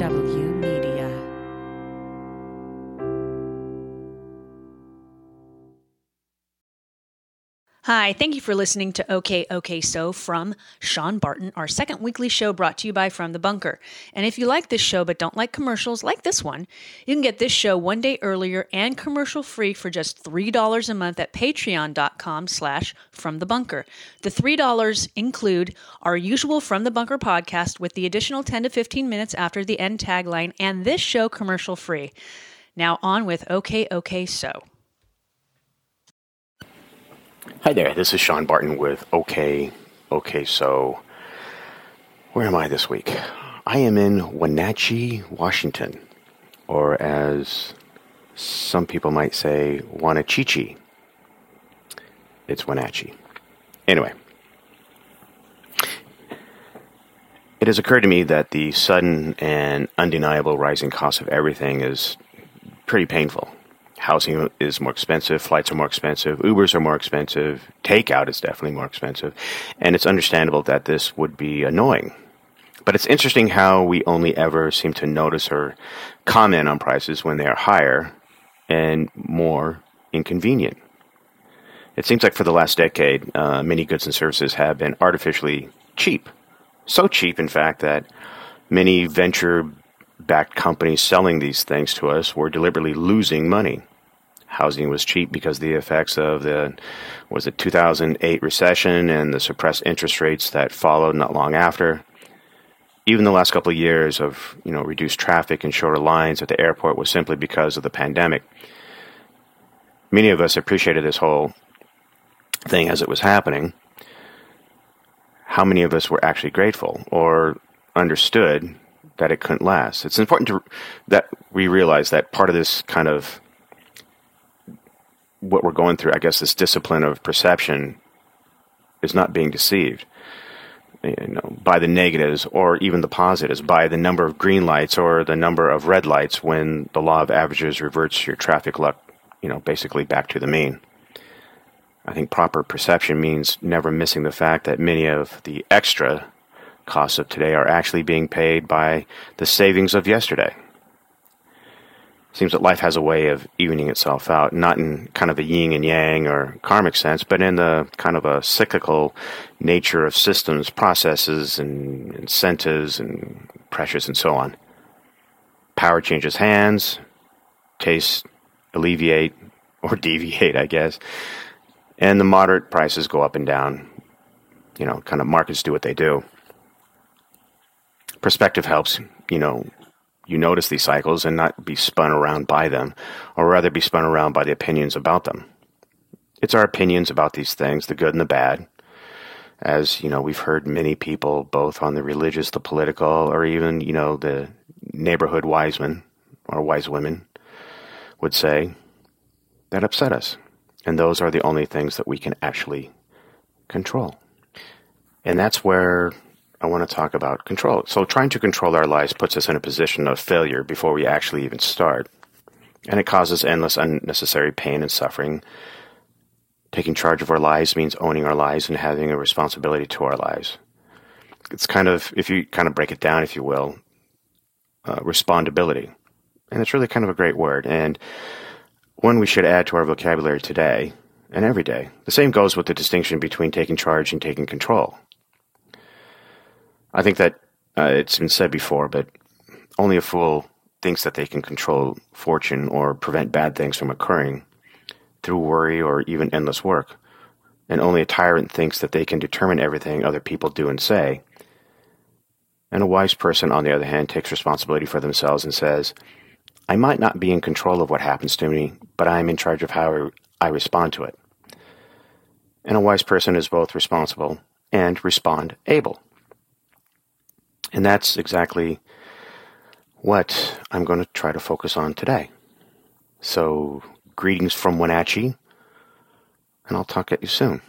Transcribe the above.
FW Hi, thank you for listening to OK OK So from Sean Barton, our second weekly show brought to you by From the Bunker. And if you like this show but don't like commercials like this one, you can get this show one day earlier and commercial free for just $3 a month at patreon.com slash from the bunker. The $3 include our usual From the Bunker podcast with the additional 10 to 15 minutes after the end tagline and this show commercial free. Now on with OK OK So. Hi there, this is Sean Barton with OK, OK So. Where am I this week? I am in Wenatchee, Washington, or as some people might say, Wanachichi. It's Wenatchee. Anyway, it has occurred to me that the sudden and undeniable rising cost of everything is pretty painful housing is more expensive, flights are more expensive, Ubers are more expensive, takeout is definitely more expensive, and it's understandable that this would be annoying. But it's interesting how we only ever seem to notice or comment on prices when they are higher and more inconvenient. It seems like for the last decade, uh, many goods and services have been artificially cheap. So cheap, in fact, that many venture backed companies selling these things to us were deliberately losing money housing was cheap because the effects of the was it 2008 recession and the suppressed interest rates that followed not long after. Even the last couple of years of you know reduced traffic and shorter lines at the airport was simply because of the pandemic. Many of us appreciated this whole thing as it was happening. How many of us were actually grateful or understood that it couldn't last? It's important to that we realize that part of this kind of what we're going through, I guess, this discipline of perception is not being deceived you know, by the negatives or even the positives, by the number of green lights or the number of red lights when the law of averages reverts your traffic luck, you know, basically back to the mean. I think proper perception means never missing the fact that many of the extra costs of today are actually being paid by the savings of yesterday seems that life has a way of evening itself out, not in kind of a yin and yang or karmic sense, but in the kind of a cyclical nature of systems, processes, and incentives and pressures and so on. Power changes hands, tastes alleviate or deviate, I guess, and the moderate prices go up and down. You know, kind of markets do what they do. Perspective helps, you know, you notice these cycles and not be spun around by them, or rather be spun around by the opinions about them. It's our opinions about these things, the good and the bad. As, you know, we've heard many people, both on the religious, the political, or even, you know, the neighborhood wise men or wise women would say, that upset us. And those are the only things that we can actually control. And that's where I want to talk about control. So, trying to control our lives puts us in a position of failure before we actually even start. And it causes endless unnecessary pain and suffering. Taking charge of our lives means owning our lives and having a responsibility to our lives. It's kind of, if you kind of break it down, if you will, uh, respondability. And it's really kind of a great word. And one we should add to our vocabulary today and every day. The same goes with the distinction between taking charge and taking control. I think that uh, it's been said before, but only a fool thinks that they can control fortune or prevent bad things from occurring through worry or even endless work. And only a tyrant thinks that they can determine everything other people do and say. And a wise person, on the other hand, takes responsibility for themselves and says, I might not be in control of what happens to me, but I am in charge of how I respond to it. And a wise person is both responsible and respond able. And that's exactly what I'm going to try to focus on today. So, greetings from Wenatchee, and I'll talk at you soon.